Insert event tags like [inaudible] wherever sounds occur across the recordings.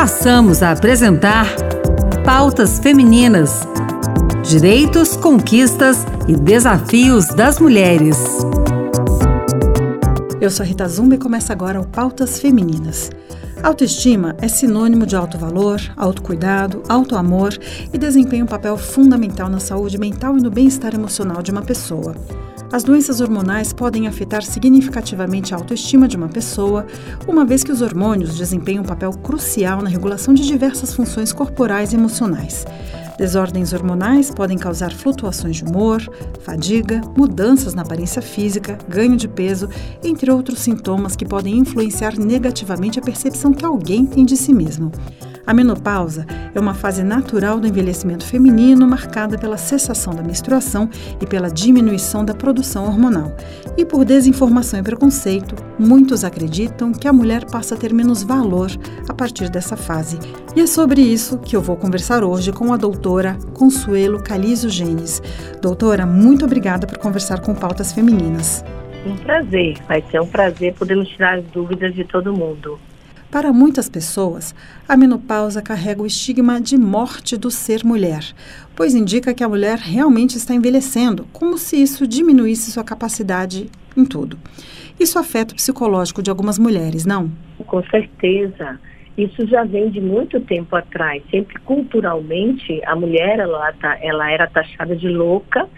passamos a apresentar Pautas Femininas: Direitos, Conquistas e Desafios das Mulheres. Eu sou a Rita Zumba e começa agora o Pautas Femininas. Autoestima é sinônimo de alto valor, autocuidado, autoamor e desempenha um papel fundamental na saúde mental e no bem-estar emocional de uma pessoa. As doenças hormonais podem afetar significativamente a autoestima de uma pessoa, uma vez que os hormônios desempenham um papel crucial na regulação de diversas funções corporais e emocionais. Desordens hormonais podem causar flutuações de humor, fadiga, mudanças na aparência física, ganho de peso, entre outros sintomas que podem influenciar negativamente a percepção que alguém tem de si mesmo. A menopausa é uma fase natural do envelhecimento feminino marcada pela cessação da menstruação e pela diminuição da produção hormonal. E por desinformação e preconceito, muitos acreditam que a mulher passa a ter menos valor a partir dessa fase. E é sobre isso que eu vou conversar hoje com a doutora Consuelo Calizo Genes. Doutora, muito obrigada por conversar com Pautas Femininas. Um prazer, vai ser um prazer podermos tirar as dúvidas de todo mundo. Para muitas pessoas, a menopausa carrega o estigma de morte do ser mulher, pois indica que a mulher realmente está envelhecendo, como se isso diminuísse sua capacidade em tudo. Isso afeta o psicológico de algumas mulheres, não? Com certeza. Isso já vem de muito tempo atrás. Sempre culturalmente, a mulher ela, tá, ela era taxada de louca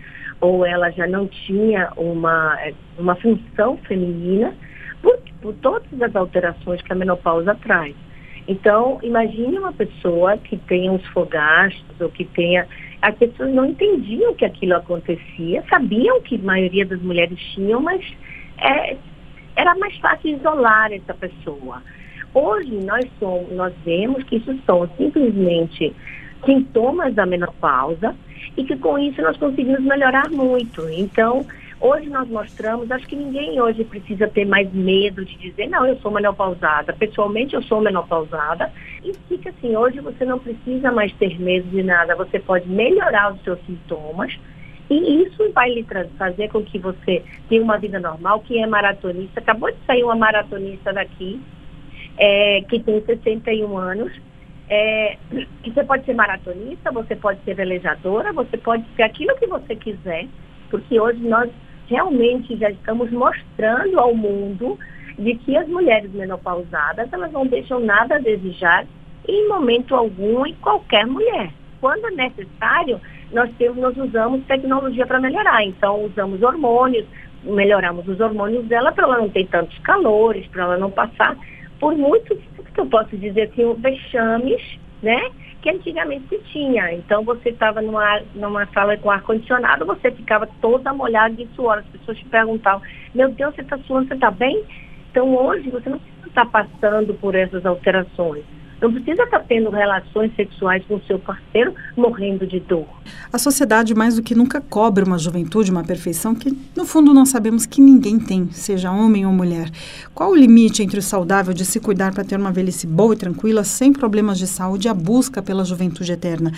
ou ela já não tinha uma, uma função feminina por, todas as alterações que a menopausa traz. Então, imagine uma pessoa que tenha uns fogastos ou que tenha. As pessoas não entendiam que aquilo acontecia, sabiam que a maioria das mulheres tinham, mas é, era mais fácil isolar essa pessoa. Hoje nós somos, nós vemos que isso são simplesmente sintomas da menopausa e que com isso nós conseguimos melhorar muito. Então, Hoje nós mostramos, acho que ninguém hoje precisa ter mais medo de dizer, não, eu sou menopausada. Pessoalmente, eu sou menopausada. E fica assim, hoje você não precisa mais ter medo de nada. Você pode melhorar os seus sintomas. E isso vai lhe fazer com que você tenha uma vida normal, que é maratonista. Acabou de sair uma maratonista daqui, é, que tem 61 anos. É, [clears throat] você pode ser maratonista, você pode ser velejadora, você pode ser aquilo que você quiser, porque hoje nós realmente já estamos mostrando ao mundo de que as mulheres menopausadas elas não deixam nada a desejar em momento algum em qualquer mulher. Quando é necessário, nós temos, nós usamos tecnologia para melhorar. Então usamos hormônios, melhoramos os hormônios dela para ela não ter tantos calores, para ela não passar por muitos, que eu posso dizer assim, vexames, né? Que antigamente se tinha. Então você estava numa, numa sala com ar-condicionado, você ficava toda molhada de suor. As pessoas te perguntavam, meu Deus, você está suando, você está bem? Então hoje você não precisa estar passando por essas alterações. Não precisa estar tendo relações sexuais com o seu parceiro morrendo de dor. A sociedade mais do que nunca cobra uma juventude, uma perfeição que, no fundo, nós sabemos que ninguém tem, seja homem ou mulher. Qual o limite entre o saudável de se cuidar para ter uma velhice boa e tranquila, sem problemas de saúde, e a busca pela juventude eterna?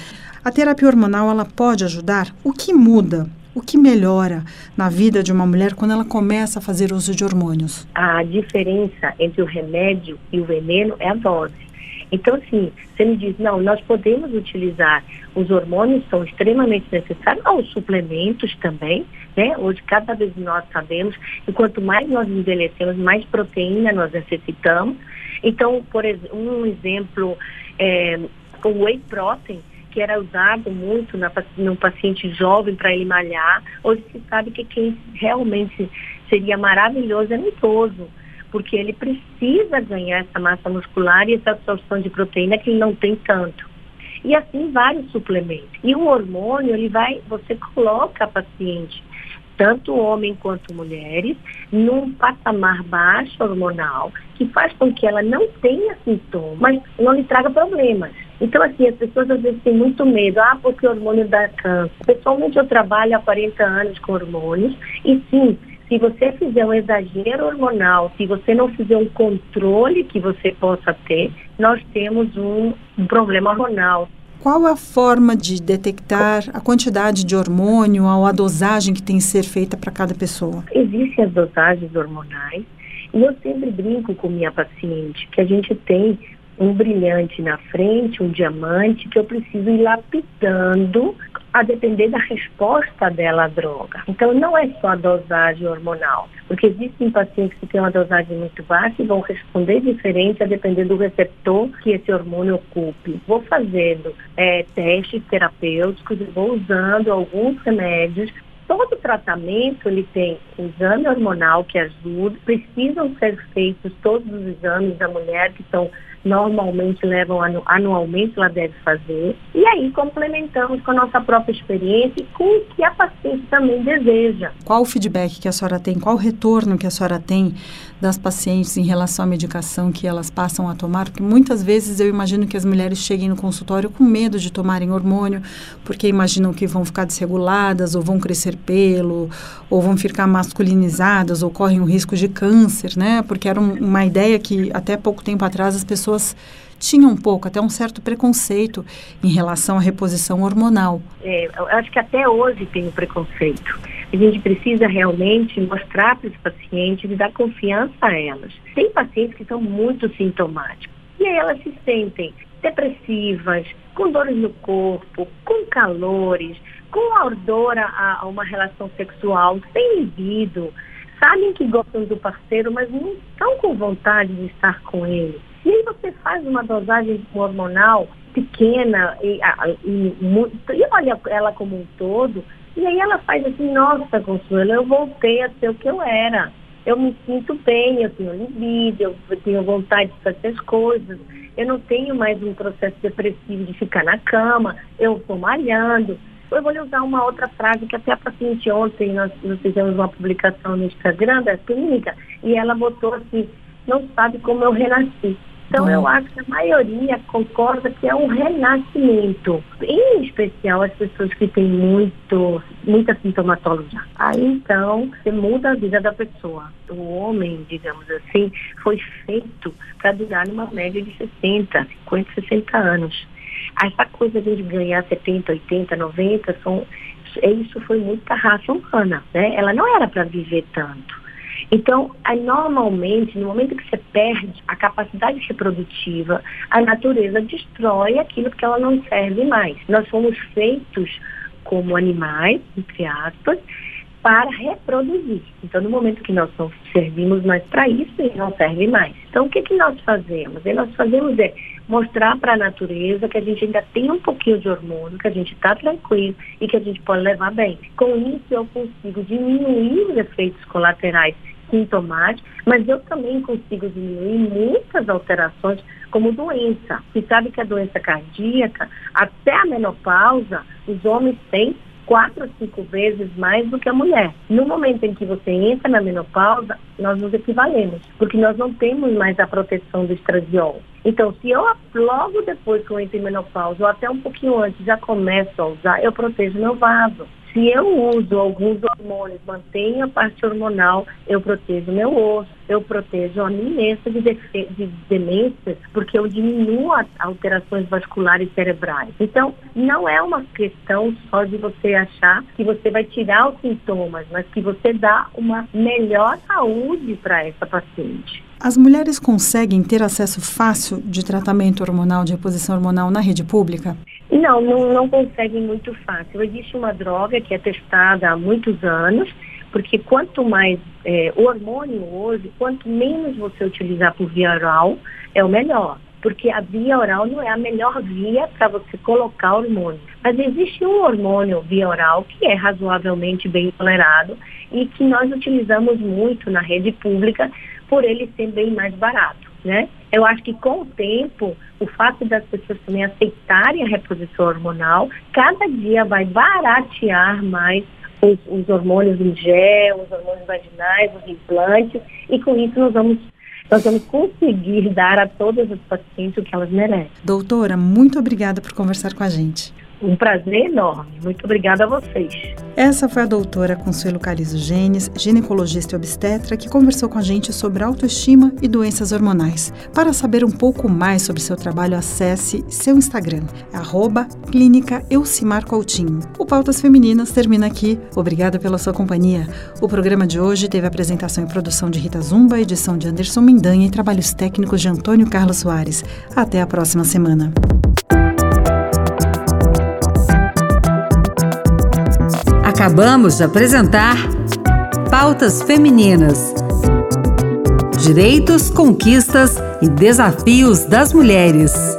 A terapia hormonal, ela pode ajudar? O que muda? O que melhora na vida de uma mulher quando ela começa a fazer uso de hormônios? A diferença entre o remédio e o veneno é a dose. Então, assim, você me diz, não, nós podemos utilizar os hormônios, são extremamente necessários, os suplementos também, né? Hoje, cada vez nós sabemos que quanto mais nós envelhecemos, mais proteína nós necessitamos. Então, por um exemplo, é, o whey protein, que era usado muito na, no paciente jovem para ele malhar, hoje se sabe que quem realmente seria maravilhoso é no idoso porque ele precisa ganhar essa massa muscular e essa absorção de proteína que ele não tem tanto. E assim vários suplementos. E o hormônio, ele vai, você coloca a paciente, tanto homem quanto mulheres, num patamar baixo hormonal, que faz com que ela não tenha sintomas, mas não lhe traga problemas. Então, assim, as pessoas às vezes têm muito medo, ah, porque o hormônio dá câncer. Pessoalmente, eu trabalho há 40 anos com hormônios, e sim, se você fizer um exagero hormonal, se você não fizer um controle que você possa ter, nós temos um, um problema hormonal. Qual a forma de detectar a quantidade de hormônio ou a dosagem que tem que ser feita para cada pessoa? Existem as dosagens hormonais e eu sempre brinco com minha paciente que a gente tem um brilhante na frente, um diamante, que eu preciso ir lapidando a depender da resposta dela à droga. Então, não é só a dosagem hormonal, porque existem pacientes que têm uma dosagem muito baixa e vão responder diferente a depender do receptor que esse hormônio ocupe. Vou fazendo é, testes terapêuticos e vou usando alguns remédios todo tratamento ele tem um exame hormonal que ajuda, precisam ser feitos todos os exames da mulher que são normalmente levam anualmente, ela deve fazer. E aí complementamos com a nossa própria experiência e com o que a paciente também deseja. Qual o feedback que a senhora tem, qual o retorno que a senhora tem das pacientes em relação à medicação que elas passam a tomar? Porque muitas vezes eu imagino que as mulheres cheguem no consultório com medo de tomarem hormônio, porque imaginam que vão ficar desreguladas, ou vão crescer pelo, ou vão ficar masculinizadas, ou correm o risco de câncer, né? Porque era um, uma ideia que até pouco tempo atrás as pessoas pessoas tinham um pouco, até um certo preconceito em relação à reposição hormonal. É, eu acho que até hoje tem um preconceito. A gente precisa realmente mostrar para os pacientes e dar confiança a elas. Tem pacientes que são muito sintomáticos e aí elas se sentem depressivas, com dores no corpo, com calores, com ardor a, a uma relação sexual, sem libido, sabem que gostam do parceiro, mas não estão com vontade de estar com ele. E aí você faz uma dosagem hormonal pequena e, e, e olha ela como um todo, e aí ela faz assim, nossa, Consuelo, eu voltei a ser o que eu era. Eu me sinto bem, eu tenho libido, eu tenho vontade de fazer as coisas. Eu não tenho mais um processo depressivo de ficar na cama, eu estou malhando. Eu vou lhe usar uma outra frase que até a paciente ontem, nós, nós fizemos uma publicação no Instagram da clínica, e ela botou assim, não sabe como eu renasci. Então, eu acho que a maioria concorda que é um renascimento, em especial as pessoas que têm muito, muita sintomatologia. Aí, então, você muda a vida da pessoa. O homem, digamos assim, foi feito para durar numa média de 60, 50, 60 anos. Essa coisa de ganhar 70, 80, 90, são, isso foi muito da raça humana, né? Ela não era para viver tanto. Então, normalmente, no momento que você perde a capacidade reprodutiva, a natureza destrói aquilo que ela não serve mais. Nós fomos feitos como animais, entre aspas, para reproduzir. Então, no momento que nós não servimos mais para isso, ele não serve mais. Então, o que, que nós fazemos? Que nós fazemos é mostrar para a natureza que a gente ainda tem um pouquinho de hormônio, que a gente está tranquilo e que a gente pode levar bem. Com isso, eu consigo diminuir os efeitos colaterais sintomáticos, mas eu também consigo diminuir muitas alterações como doença. E sabe que a doença cardíaca, até a menopausa, os homens têm quatro a cinco vezes mais do que a mulher. No momento em que você entra na menopausa, nós nos equivalemos, porque nós não temos mais a proteção do estradiol. Então, se eu logo depois que eu entro em menopausa, ou até um pouquinho antes, já começo a usar, eu protejo meu vaso. Se eu uso alguns hormônios, mantenho a parte hormonal, eu protejo meu osso, eu protejo a minha imensa de, de demências, porque eu diminuo as alterações vasculares cerebrais. Então, não é uma questão só de você achar que você vai tirar os sintomas, mas que você dá uma melhor saúde para essa paciente. As mulheres conseguem ter acesso fácil de tratamento hormonal, de reposição hormonal na rede pública? Não, não, não conseguem muito fácil. Existe uma droga que é testada há muitos anos, porque quanto mais é, o hormônio hoje, quanto menos você utilizar por via oral, é o melhor. Porque a via oral não é a melhor via para você colocar hormônio. Mas existe um hormônio via oral que é razoavelmente bem tolerado e que nós utilizamos muito na rede pública por ele ser bem mais barato, né? Eu acho que com o tempo, o fato das pessoas também aceitarem a reposição hormonal, cada dia vai baratear mais os, os hormônios em gel, os hormônios vaginais, os implantes, e com isso nós vamos nós vamos conseguir dar a todas as pacientes o que elas merecem. Doutora, muito obrigada por conversar com a gente. Um prazer enorme. Muito obrigada a vocês. Essa foi a doutora Consuelo Carizo Genes, ginecologista e obstetra, que conversou com a gente sobre autoestima e doenças hormonais. Para saber um pouco mais sobre seu trabalho, acesse seu Instagram, arroba Clínica Elcimar Coutinho. O Pautas Femininas termina aqui. Obrigada pela sua companhia. O programa de hoje teve apresentação e produção de Rita Zumba, edição de Anderson Mendanha e trabalhos técnicos de Antônio Carlos Soares. Até a próxima semana. Acabamos de apresentar Pautas Femininas. Direitos, conquistas e desafios das mulheres.